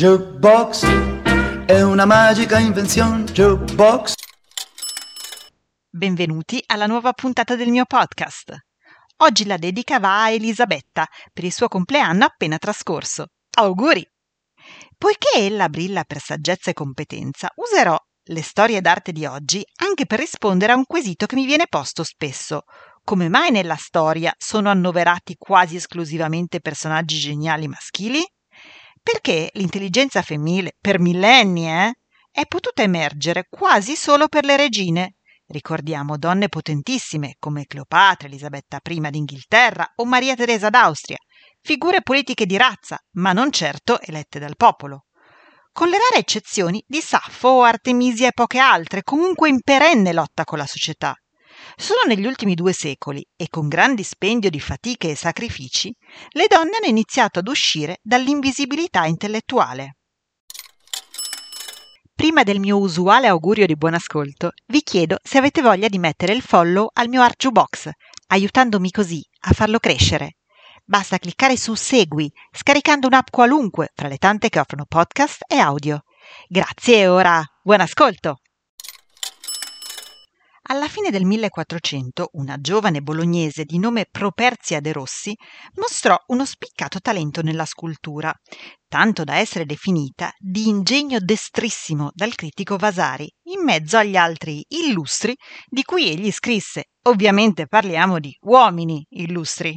Jukebox è una magica invenzione. Jukebox. Benvenuti alla nuova puntata del mio podcast. Oggi la dedica va a Elisabetta per il suo compleanno appena trascorso. Auguri! Poiché ella brilla per saggezza e competenza, userò le storie d'arte di oggi anche per rispondere a un quesito che mi viene posto spesso. Come mai nella storia sono annoverati quasi esclusivamente personaggi geniali maschili? Perché l'intelligenza femminile, per millenni, eh, è potuta emergere quasi solo per le regine. Ricordiamo donne potentissime come Cleopatra, Elisabetta I d'Inghilterra o Maria Teresa d'Austria, figure politiche di razza, ma non certo elette dal popolo. Con le rare eccezioni di Saffo Artemisia e poche altre, comunque in perenne lotta con la società. Solo negli ultimi due secoli, e con gran dispendio di fatiche e sacrifici, le donne hanno iniziato ad uscire dall'invisibilità intellettuale. Prima del mio usuale augurio di buon ascolto, vi chiedo se avete voglia di mettere il follow al mio Arju Box, aiutandomi così a farlo crescere. Basta cliccare su Segui, scaricando un'app qualunque fra le tante che offrono podcast e audio. Grazie e ora buon ascolto! Alla fine del 1400 una giovane bolognese di nome Properzia de Rossi mostrò uno spiccato talento nella scultura, tanto da essere definita di ingegno destrissimo dal critico Vasari, in mezzo agli altri illustri di cui egli scrisse. Ovviamente parliamo di uomini illustri.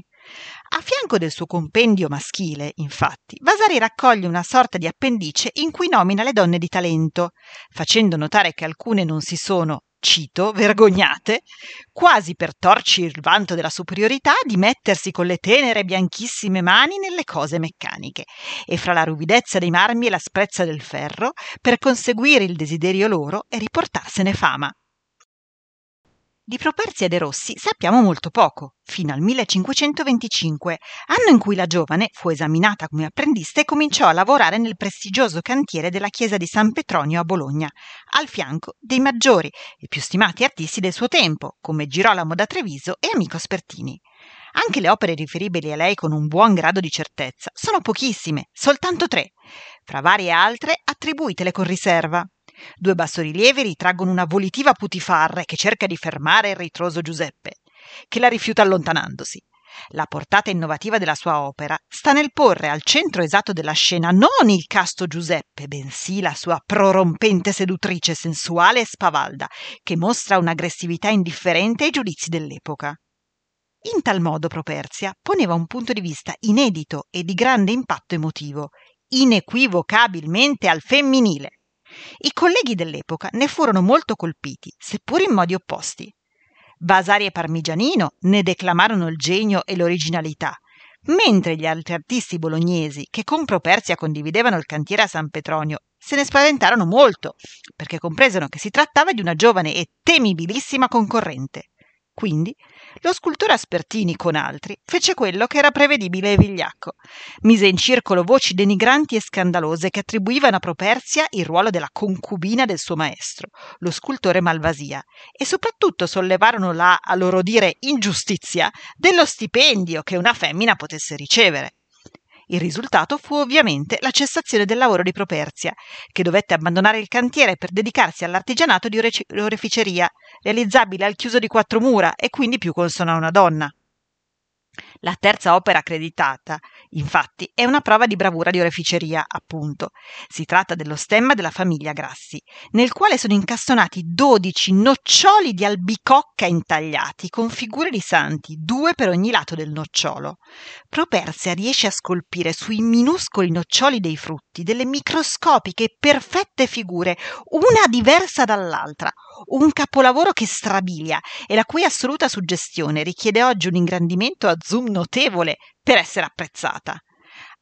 A fianco del suo compendio maschile, infatti, Vasari raccoglie una sorta di appendice in cui nomina le donne di talento, facendo notare che alcune non si sono cito, vergognate, quasi per torci il vanto della superiorità, di mettersi con le tenere bianchissime mani nelle cose meccaniche e fra la ruvidezza dei marmi e l'asprezza del ferro, per conseguire il desiderio loro e riportarsene fama. Di Properzia de Rossi sappiamo molto poco, fino al 1525, anno in cui la giovane fu esaminata come apprendista e cominciò a lavorare nel prestigioso cantiere della chiesa di San Petronio a Bologna, al fianco dei maggiori e più stimati artisti del suo tempo, come Girolamo da Treviso e Amico Spertini. Anche le opere riferibili a lei con un buon grado di certezza sono pochissime, soltanto tre, fra varie altre attribuitele con riserva. Due bassorilievi ritraggono una volitiva putifarra che cerca di fermare il ritroso Giuseppe, che la rifiuta allontanandosi. La portata innovativa della sua opera sta nel porre al centro esatto della scena non il casto Giuseppe, bensì la sua prorompente seduttrice sensuale e spavalda, che mostra un'aggressività indifferente ai giudizi dell'epoca. In tal modo Properzia poneva un punto di vista inedito e di grande impatto emotivo, inequivocabilmente al femminile. I colleghi dell'epoca ne furono molto colpiti, seppur in modi opposti. Vasari e Parmigianino ne declamarono il genio e l'originalità, mentre gli altri artisti bolognesi, che con Properzia condividevano il cantiere a San Petronio, se ne spaventarono molto, perché compresero che si trattava di una giovane e temibilissima concorrente. Quindi lo scultore Aspertini con altri fece quello che era prevedibile e vigliacco. Mise in circolo voci denigranti e scandalose che attribuivano a Properzia il ruolo della concubina del suo maestro, lo scultore Malvasia, e soprattutto sollevarono la, a loro dire, ingiustizia dello stipendio che una femmina potesse ricevere. Il risultato fu ovviamente la cessazione del lavoro di Properzia, che dovette abbandonare il cantiere per dedicarsi all'artigianato di oreficeria, realizzabile al chiuso di quattro mura e quindi più consono a una donna. La terza opera accreditata, infatti, è una prova di bravura di oreficeria, appunto. Si tratta dello stemma della famiglia Grassi, nel quale sono incastonati dodici noccioli di albicocca intagliati con figure di santi, due per ogni lato del nocciolo. Properzia riesce a scolpire sui minuscoli noccioli dei frutti delle microscopiche e perfette figure, una diversa dall'altra, un capolavoro che strabilia e la cui assoluta suggestione richiede oggi un ingrandimento a zoom notevole per essere apprezzata.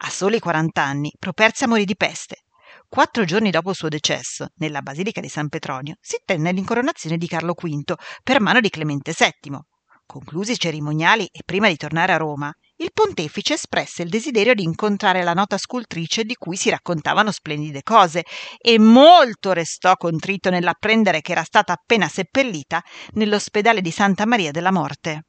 A soli 40 anni, Properzia morì di peste. Quattro giorni dopo il suo decesso, nella Basilica di San Petronio, si tenne l'incoronazione di Carlo V per mano di Clemente VII. Conclusi i cerimoniali e prima di tornare a Roma, il pontefice espresse il desiderio di incontrare la nota scultrice di cui si raccontavano splendide cose e molto restò contrito nell'apprendere che era stata appena seppellita nell'ospedale di Santa Maria della Morte.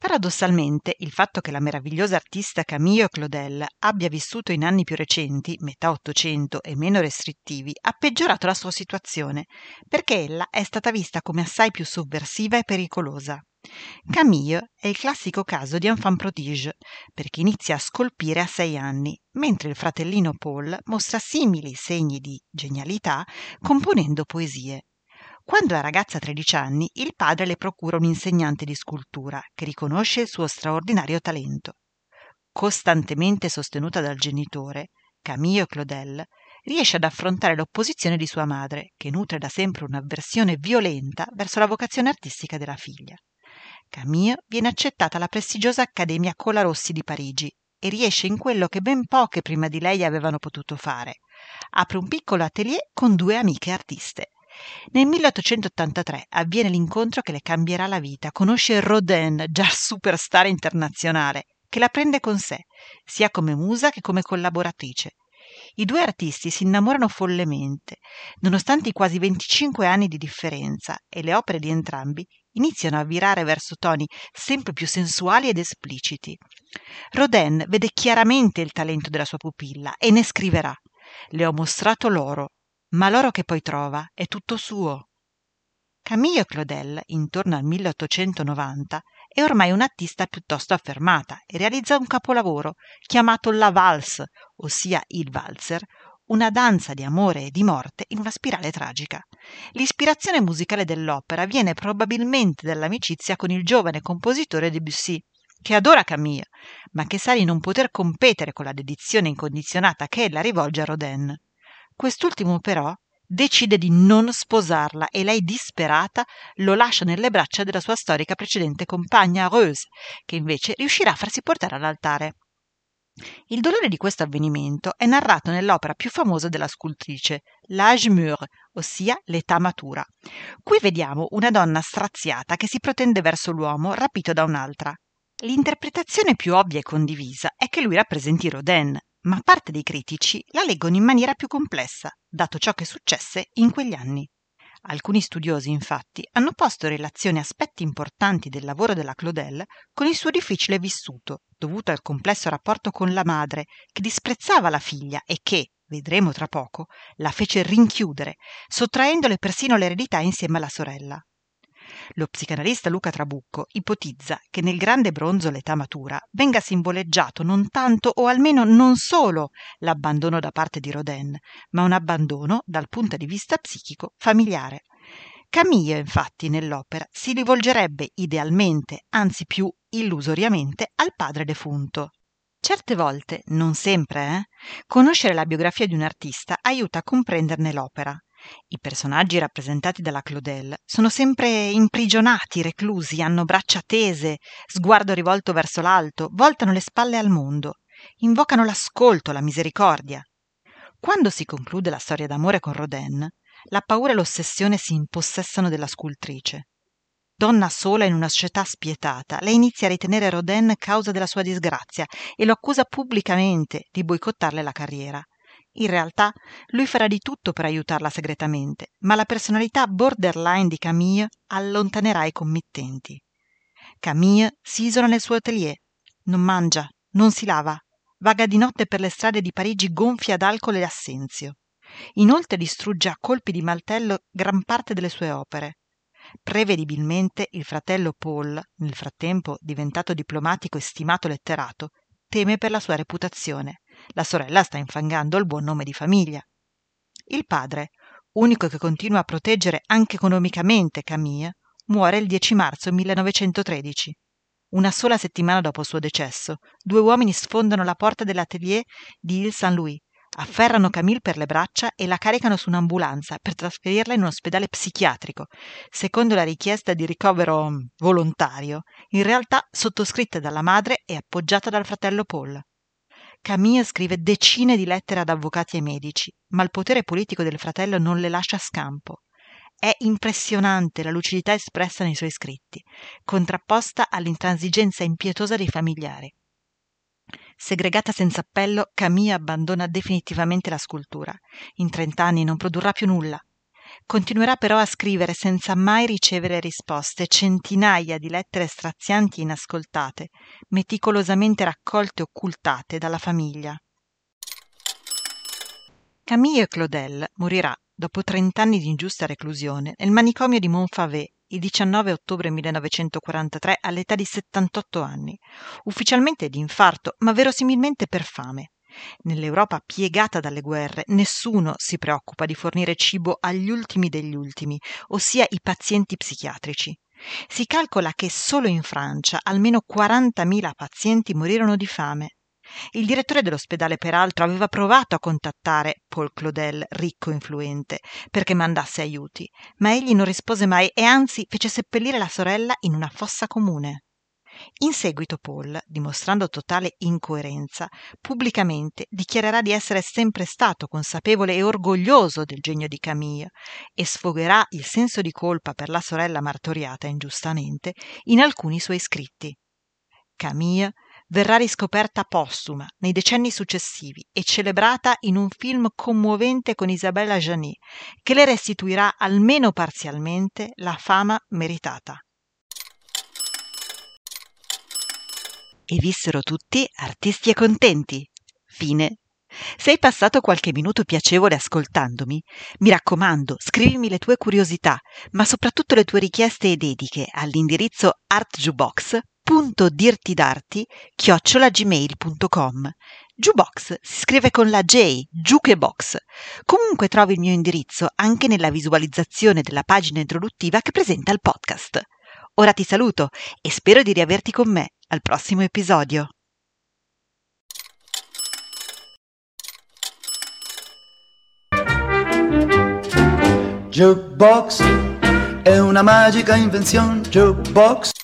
Paradossalmente, il fatto che la meravigliosa artista Camille Claudel abbia vissuto in anni più recenti, metà Ottocento e meno restrittivi, ha peggiorato la sua situazione, perché ella è stata vista come assai più sovversiva e pericolosa. Camille è il classico caso di enfant prodige, perché inizia a scolpire a sei anni, mentre il fratellino Paul mostra simili segni di genialità componendo poesie. Quando la ragazza ha 13 anni, il padre le procura un insegnante di scultura che riconosce il suo straordinario talento. Costantemente sostenuta dal genitore, Camille Claudel riesce ad affrontare l'opposizione di sua madre, che nutre da sempre un'avversione violenta verso la vocazione artistica della figlia. Camille viene accettata alla prestigiosa Accademia Colarossi di Parigi e riesce in quello che ben poche prima di lei avevano potuto fare. Apre un piccolo atelier con due amiche artiste. Nel 1883 avviene l'incontro che le cambierà la vita. Conosce Rodin, già superstar internazionale, che la prende con sé, sia come musa che come collaboratrice. I due artisti si innamorano follemente, nonostante i quasi 25 anni di differenza, e le opere di entrambi iniziano a virare verso toni sempre più sensuali ed espliciti. Rodin vede chiaramente il talento della sua pupilla e ne scriverà Le ho mostrato l'oro, ma l'oro che poi trova è tutto suo. Camille Claudel, intorno al 1890, è ormai un'artista piuttosto affermata e realizza un capolavoro chiamato La Valse, ossia il valzer, una danza di amore e di morte in una spirale tragica. L'ispirazione musicale dell'opera viene probabilmente dall'amicizia con il giovane compositore Debussy, che adora Camille, ma che sa di non poter competere con la dedizione incondizionata che ella rivolge a Rodin. Quest'ultimo però decide di non sposarla e lei disperata lo lascia nelle braccia della sua storica precedente compagna Rose, che invece riuscirà a farsi portare all'altare. Il dolore di questo avvenimento è narrato nell'opera più famosa della scultrice, L'âge mûr, ossia l'età matura. Qui vediamo una donna straziata che si protende verso l'uomo rapito da un'altra. L'interpretazione più ovvia e condivisa è che lui rappresenti Rodin, ma parte dei critici la leggono in maniera più complessa, dato ciò che successe in quegli anni. Alcuni studiosi, infatti, hanno posto in relazione aspetti importanti del lavoro della Claudel con il suo difficile vissuto, dovuto al complesso rapporto con la madre, che disprezzava la figlia e che, vedremo tra poco, la fece rinchiudere, sottraendole persino l'eredità insieme alla sorella. Lo psicanalista Luca Trabucco ipotizza che nel grande bronzo l'età matura venga simboleggiato non tanto o almeno non solo l'abbandono da parte di Rodin, ma un abbandono dal punto di vista psichico familiare. Camille, infatti, nell'opera si rivolgerebbe idealmente, anzi più illusoriamente, al padre defunto. Certe volte, non sempre, eh, conoscere la biografia di un artista aiuta a comprenderne l'opera. I personaggi rappresentati dalla Claudel sono sempre imprigionati, reclusi, hanno braccia tese, sguardo rivolto verso l'alto, voltano le spalle al mondo, invocano l'ascolto, la misericordia. Quando si conclude la storia d'amore con Rodin, la paura e l'ossessione si impossessano della scultrice. Donna sola in una società spietata, lei inizia a ritenere Rodin causa della sua disgrazia e lo accusa pubblicamente di boicottarle la carriera. In realtà lui farà di tutto per aiutarla segretamente, ma la personalità borderline di Camille allontanerà i committenti. Camille si isola nel suo atelier, non mangia, non si lava, vaga di notte per le strade di Parigi gonfia d'alcol e assenzio. Inoltre distrugge a colpi di maltello gran parte delle sue opere. Prevedibilmente il fratello Paul, nel frattempo diventato diplomatico e stimato letterato, teme per la sua reputazione la sorella sta infangando il buon nome di famiglia. Il padre, unico che continua a proteggere anche economicamente Camille, muore il 10 marzo 1913. Una sola settimana dopo il suo decesso, due uomini sfondano la porta dell'atelier di Ile Saint-Louis, afferrano Camille per le braccia e la caricano su un'ambulanza per trasferirla in un ospedale psichiatrico, secondo la richiesta di ricovero mm, volontario, in realtà sottoscritta dalla madre e appoggiata dal fratello Paul. Camille scrive decine di lettere ad avvocati e medici, ma il potere politico del fratello non le lascia scampo. È impressionante la lucidità espressa nei suoi scritti, contrapposta all'intransigenza impietosa dei familiari. Segregata senza appello, Camille abbandona definitivamente la scultura. In trent'anni non produrrà più nulla. Continuerà però a scrivere senza mai ricevere risposte centinaia di lettere strazianti inascoltate, meticolosamente raccolte e occultate dalla famiglia. Camille Claudel morirà dopo trent'anni di ingiusta reclusione nel manicomio di Montfavet il 19 ottobre 1943 all'età di 78 anni, ufficialmente di infarto, ma verosimilmente per fame. Nell'Europa piegata dalle guerre, nessuno si preoccupa di fornire cibo agli ultimi degli ultimi, ossia i pazienti psichiatrici. Si calcola che solo in Francia almeno 40.000 pazienti morirono di fame il direttore dell'ospedale, peraltro, aveva provato a contattare Paul Claudel, ricco e influente, perché mandasse aiuti, ma egli non rispose mai e anzi fece seppellire la sorella in una fossa comune. In seguito Paul, dimostrando totale incoerenza, pubblicamente dichiarerà di essere sempre stato consapevole e orgoglioso del genio di Camille e sfogherà il senso di colpa per la sorella martoriata ingiustamente in alcuni suoi scritti. Camille verrà riscoperta postuma nei decenni successivi e celebrata in un film commovente con Isabella Gianni, che le restituirà almeno parzialmente la fama meritata. E vissero tutti artisti e contenti. Fine. Se hai passato qualche minuto piacevole ascoltandomi, mi raccomando, scrivimi le tue curiosità, ma soprattutto le tue richieste e dediche all'indirizzo artjubox dirtidarti chiocciolagmail.com Jukebox si scrive con la J, Jukebox. Comunque trovi il mio indirizzo anche nella visualizzazione della pagina introduttiva che presenta il podcast. Ora ti saluto e spero di riaverti con me al prossimo episodio. Jukebox è una magica invenzione, Jukebox